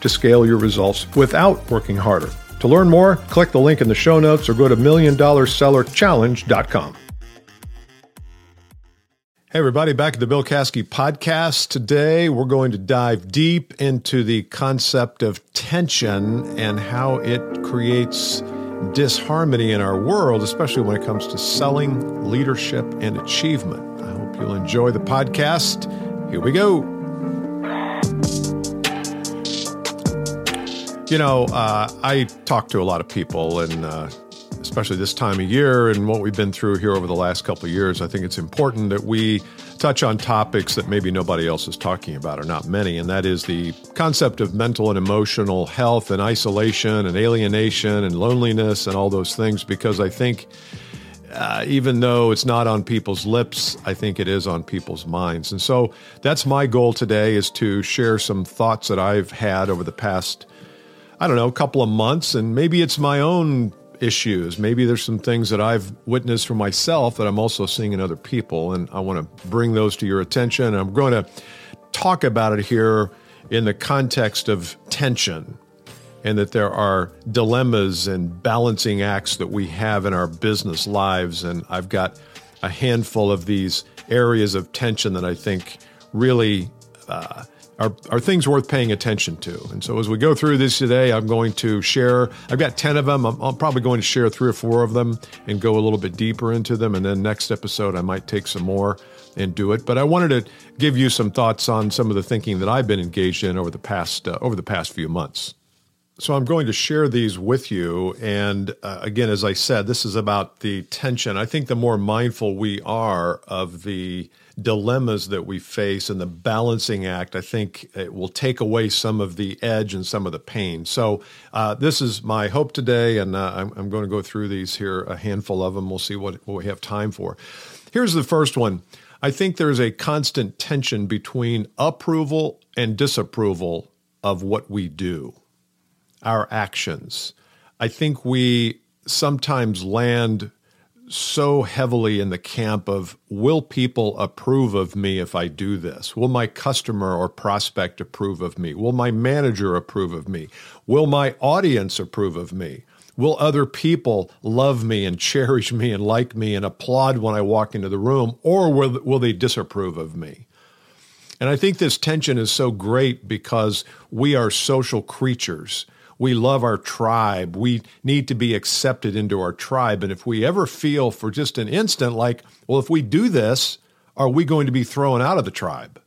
to scale your results without working harder. To learn more, click the link in the show notes or go to milliondollarsellerchallenge.com. Hey, everybody, back at the Bill Caskey podcast. Today, we're going to dive deep into the concept of tension and how it creates disharmony in our world, especially when it comes to selling, leadership, and achievement. I hope you'll enjoy the podcast. Here we go. You know, uh, I talk to a lot of people, and uh, especially this time of year and what we've been through here over the last couple of years, I think it's important that we touch on topics that maybe nobody else is talking about, or not many, and that is the concept of mental and emotional health and isolation and alienation and loneliness and all those things, because I think. Uh, even though it's not on people's lips, I think it is on people's minds. And so that's my goal today is to share some thoughts that I've had over the past I don't know, a couple of months, and maybe it's my own issues. Maybe there's some things that I've witnessed for myself that I'm also seeing in other people, and I want to bring those to your attention. I'm going to talk about it here in the context of tension and that there are dilemmas and balancing acts that we have in our business lives. And I've got a handful of these areas of tension that I think really. Uh, are, are things worth paying attention to. And so as we go through this today, I'm going to share, I've got 10 of them. I'm, I'm, probably going to share three or four of them and go a little bit deeper into them. And then next episode, I might take some more and do it. But I wanted to give you some thoughts on some of the thinking that I've been engaged in over the past, uh, over the past few months. So I'm going to share these with you. And uh, again, as I said, this is about the tension. I think the more mindful we are of the dilemmas that we face and the balancing act, I think it will take away some of the edge and some of the pain. So, uh, this is my hope today, and uh, I'm, I'm, going to go through these here, a handful of them. We'll see what, what we have time for. Here's the first one I think there's a constant tension between approval and disapproval of what we do, our actions. I think we sometimes land so heavily in the camp of will people approve of me if I do this? Will my customer or prospect approve of me? Will my manager approve of me? Will my audience approve of me? Will other people love me and cherish me and like me and applaud when I walk into the room? Or will, will they disapprove of me? And I think this tension is so great because we are social creatures we love our tribe. We need to be accepted into our tribe. And if we ever feel for just an instant like, well, if we do this, are we going to be thrown out of the tribe?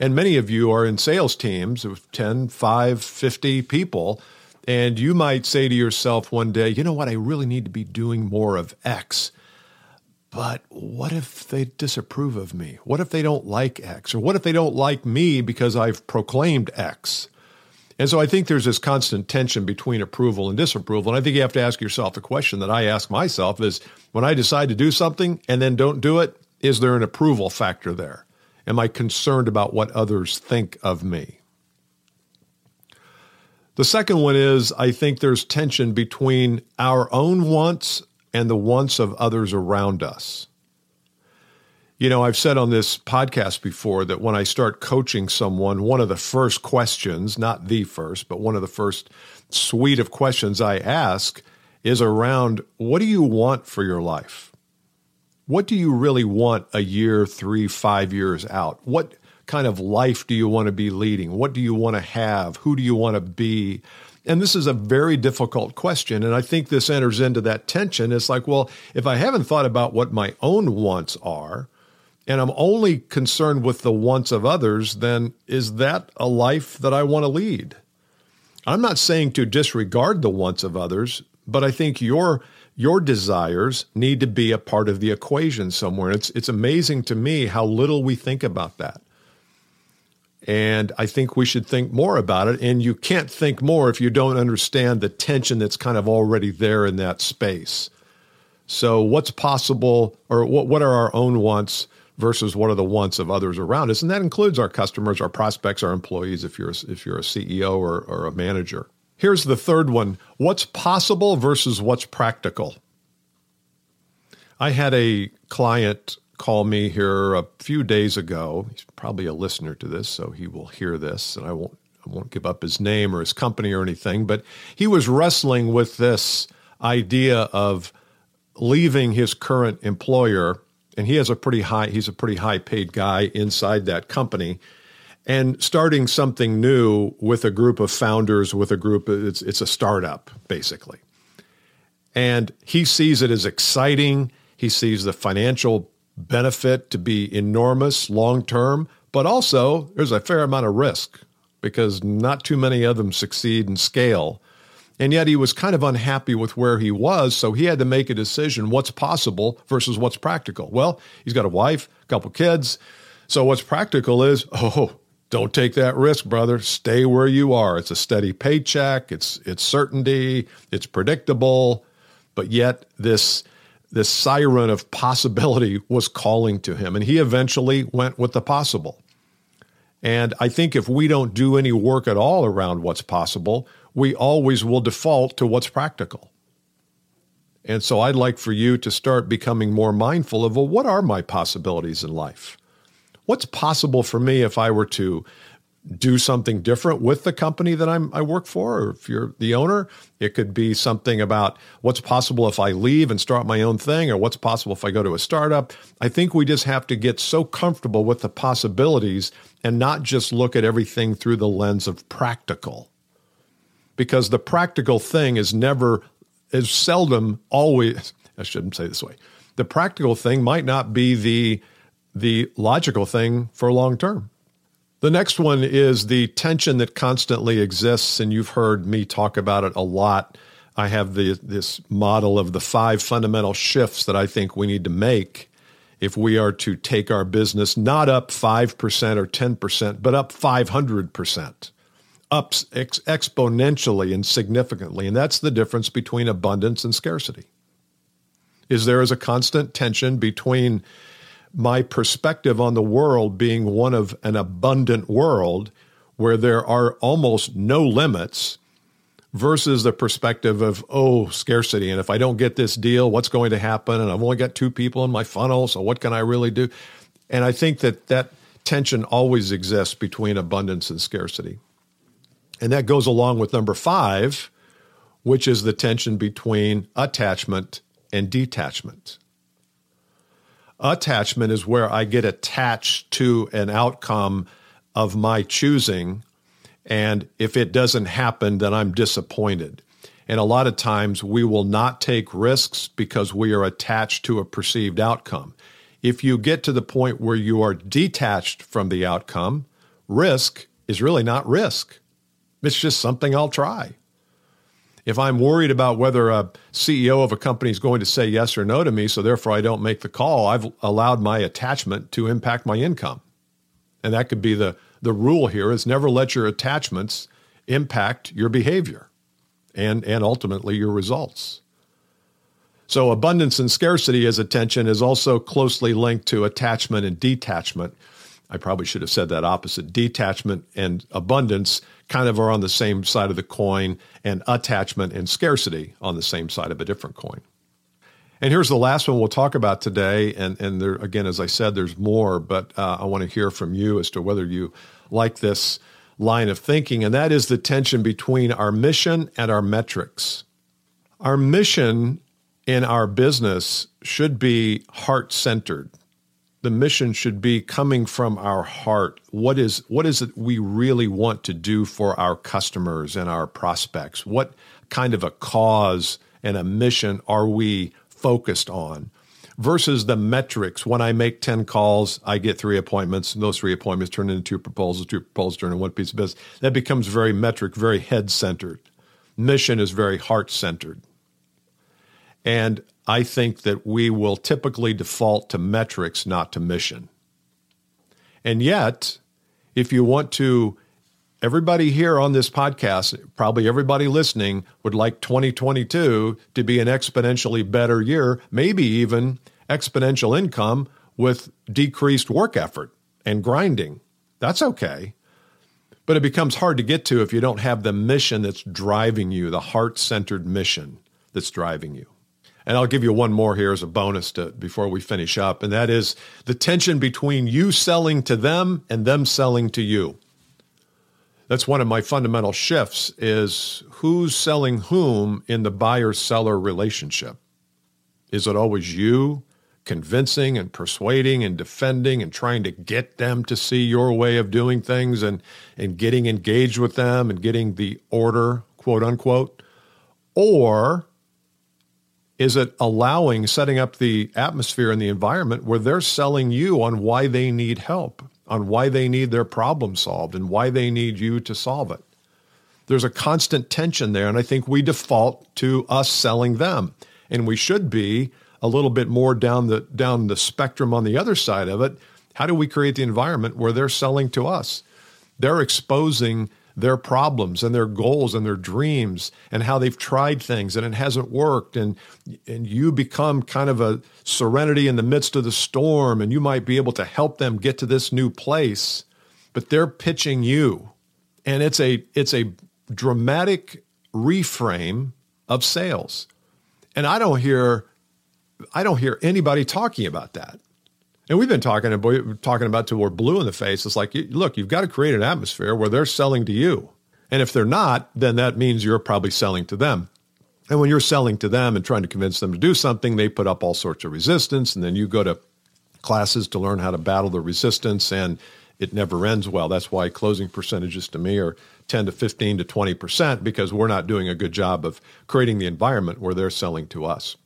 And many of you are in sales teams of 10, 5, 50 people. And you might say to yourself one day, you know what, I really need to be doing more of X. But what if they disapprove of me? What if they don't like X? Or what if they don't like me because I've proclaimed X? And so I think there's this constant tension between approval and disapproval. And I think you have to ask yourself the question that I ask myself is when I decide to do something and then don't do it, is there an approval factor there? Am I concerned about what others think of me? The second one is I think there's tension between our own wants and the wants of others around us. You know, I've said on this podcast before that when I start coaching someone, one of the first questions, not the first, but one of the first suite of questions I ask is around what do you want for your life? What do you really want a year, three, five years out? What kind of life do you want to be leading? What do you want to have? Who do you want to be? And this is a very difficult question. And I think this enters into that tension. It's like, well, if I haven't thought about what my own wants are, and I'm only concerned with the wants of others, then is that a life that I want to lead? I'm not saying to disregard the wants of others, but I think your your desires need to be a part of the equation somewhere. It's it's amazing to me how little we think about that. And I think we should think more about it. And you can't think more if you don't understand the tension that's kind of already there in that space. So, what's possible, or what, what are our own wants versus what are the wants of others around us? And that includes our customers, our prospects, our employees, if you're, if you're a CEO or, or a manager. Here's the third one what's possible versus what's practical. I had a client call me here a few days ago. He's probably a listener to this, so he will hear this, and I won't I won't give up his name or his company or anything, but he was wrestling with this idea of leaving his current employer and he has a pretty high he's a pretty high paid guy inside that company. And starting something new with a group of founders with a group it's it's a startup basically. And he sees it as exciting. He sees the financial benefit to be enormous long term, but also there's a fair amount of risk because not too many of them succeed and scale. And yet he was kind of unhappy with where he was, so he had to make a decision what's possible versus what's practical. Well, he's got a wife, a couple kids. So what's practical is, oh, don't take that risk, brother. Stay where you are. It's a steady paycheck, it's it's certainty, it's predictable, but yet this this siren of possibility was calling to him. And he eventually went with the possible. And I think if we don't do any work at all around what's possible, we always will default to what's practical. And so I'd like for you to start becoming more mindful of well, what are my possibilities in life? What's possible for me if I were to do something different with the company that I'm, I work for, or if you're the owner, it could be something about what's possible if I leave and start my own thing, or what's possible if I go to a startup. I think we just have to get so comfortable with the possibilities and not just look at everything through the lens of practical. Because the practical thing is never, is seldom always, I shouldn't say this way. The practical thing might not be the, the logical thing for long term. The next one is the tension that constantly exists, and you've heard me talk about it a lot. I have the, this model of the five fundamental shifts that I think we need to make if we are to take our business not up 5% or 10%, but up 500%, up ex- exponentially and significantly. And that's the difference between abundance and scarcity. Is there is a constant tension between my perspective on the world being one of an abundant world where there are almost no limits versus the perspective of, oh, scarcity. And if I don't get this deal, what's going to happen? And I've only got two people in my funnel, so what can I really do? And I think that that tension always exists between abundance and scarcity. And that goes along with number five, which is the tension between attachment and detachment. Attachment is where I get attached to an outcome of my choosing. And if it doesn't happen, then I'm disappointed. And a lot of times we will not take risks because we are attached to a perceived outcome. If you get to the point where you are detached from the outcome, risk is really not risk. It's just something I'll try. If I'm worried about whether a CEO of a company is going to say yes or no to me, so therefore I don't make the call, I've allowed my attachment to impact my income. And that could be the, the rule here is never let your attachments impact your behavior and, and ultimately your results. So abundance and scarcity as attention is also closely linked to attachment and detachment. I probably should have said that opposite. Detachment and abundance kind of are on the same side of the coin, and attachment and scarcity on the same side of a different coin. And here's the last one we'll talk about today. And, and there, again, as I said, there's more, but uh, I want to hear from you as to whether you like this line of thinking, and that is the tension between our mission and our metrics. Our mission in our business should be heart centered the mission should be coming from our heart. What is what is it we really want to do for our customers and our prospects? What kind of a cause and a mission are we focused on? Versus the metrics. When I make 10 calls, I get three appointments, and those three appointments turn into two proposals, two proposals turn into one piece of business. That becomes very metric, very head centered. Mission is very heart centered. And I think that we will typically default to metrics, not to mission. And yet, if you want to, everybody here on this podcast, probably everybody listening, would like 2022 to be an exponentially better year, maybe even exponential income with decreased work effort and grinding. That's okay. But it becomes hard to get to if you don't have the mission that's driving you, the heart centered mission that's driving you. And I'll give you one more here as a bonus to, before we finish up, and that is the tension between you selling to them and them selling to you. That's one of my fundamental shifts is who's selling whom in the buyer seller relationship. Is it always you convincing and persuading and defending and trying to get them to see your way of doing things and, and getting engaged with them and getting the order, quote unquote? Or is it allowing, setting up the atmosphere and the environment where they're selling you on why they need help, on why they need their problem solved, and why they need you to solve it? There's a constant tension there, and I think we default to us selling them. And we should be a little bit more down the down the spectrum on the other side of it. How do we create the environment where they're selling to us? They're exposing their problems and their goals and their dreams and how they've tried things and it hasn't worked. And and you become kind of a serenity in the midst of the storm and you might be able to help them get to this new place but they're pitching you. And it's a it's a dramatic reframe of sales. And I don't hear I don't hear anybody talking about that and we've been talking talking about till we're blue in the face. It's like, look, you've got to create an atmosphere where they're selling to you. And if they're not, then that means you're probably selling to them. And when you're selling to them and trying to convince them to do something, they put up all sorts of resistance. And then you go to classes to learn how to battle the resistance, and it never ends well. That's why closing percentages to me are 10 to 15 to 20% because we're not doing a good job of creating the environment where they're selling to us.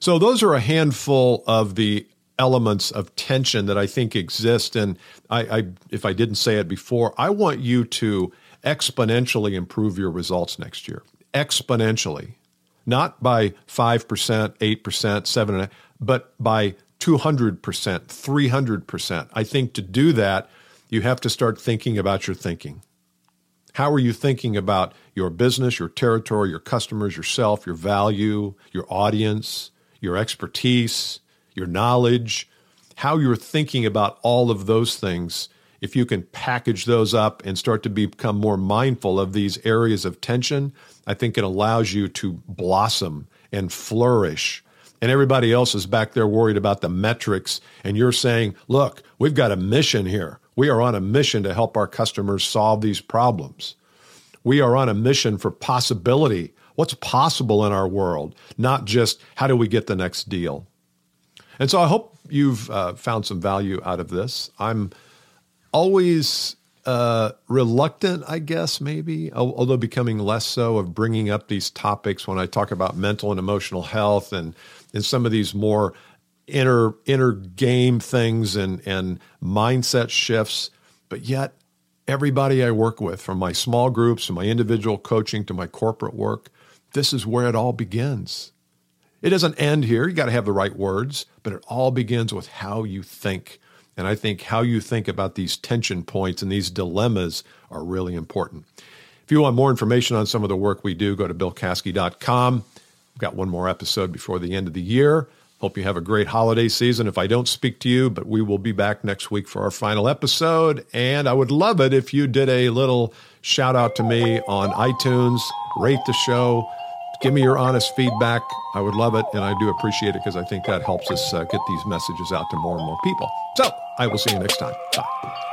So, those are a handful of the elements of tension that I think exist. And I, I, if I didn't say it before, I want you to exponentially improve your results next year. Exponentially, not by five percent, eight percent, seven, but by two hundred percent, three hundred percent. I think to do that, you have to start thinking about your thinking. How are you thinking about your business, your territory, your customers, yourself, your value, your audience, your expertise? Your knowledge, how you're thinking about all of those things, if you can package those up and start to become more mindful of these areas of tension, I think it allows you to blossom and flourish. And everybody else is back there worried about the metrics. And you're saying, look, we've got a mission here. We are on a mission to help our customers solve these problems. We are on a mission for possibility. What's possible in our world, not just how do we get the next deal. And so I hope you've uh, found some value out of this. I'm always uh, reluctant, I guess, maybe, although becoming less so, of bringing up these topics when I talk about mental and emotional health and, and some of these more inner inner game things and, and mindset shifts. But yet, everybody I work with, from my small groups to my individual coaching to my corporate work, this is where it all begins. It doesn't end here. You got to have the right words, but it all begins with how you think. And I think how you think about these tension points and these dilemmas are really important. If you want more information on some of the work we do, go to billcaskey.com. We've got one more episode before the end of the year. Hope you have a great holiday season. If I don't speak to you, but we will be back next week for our final episode. And I would love it if you did a little shout out to me on iTunes, rate the show give me your honest feedback. I would love it, and I do appreciate it because I think that helps us uh, get these messages out to more and more people. So I will see you next time. Bye.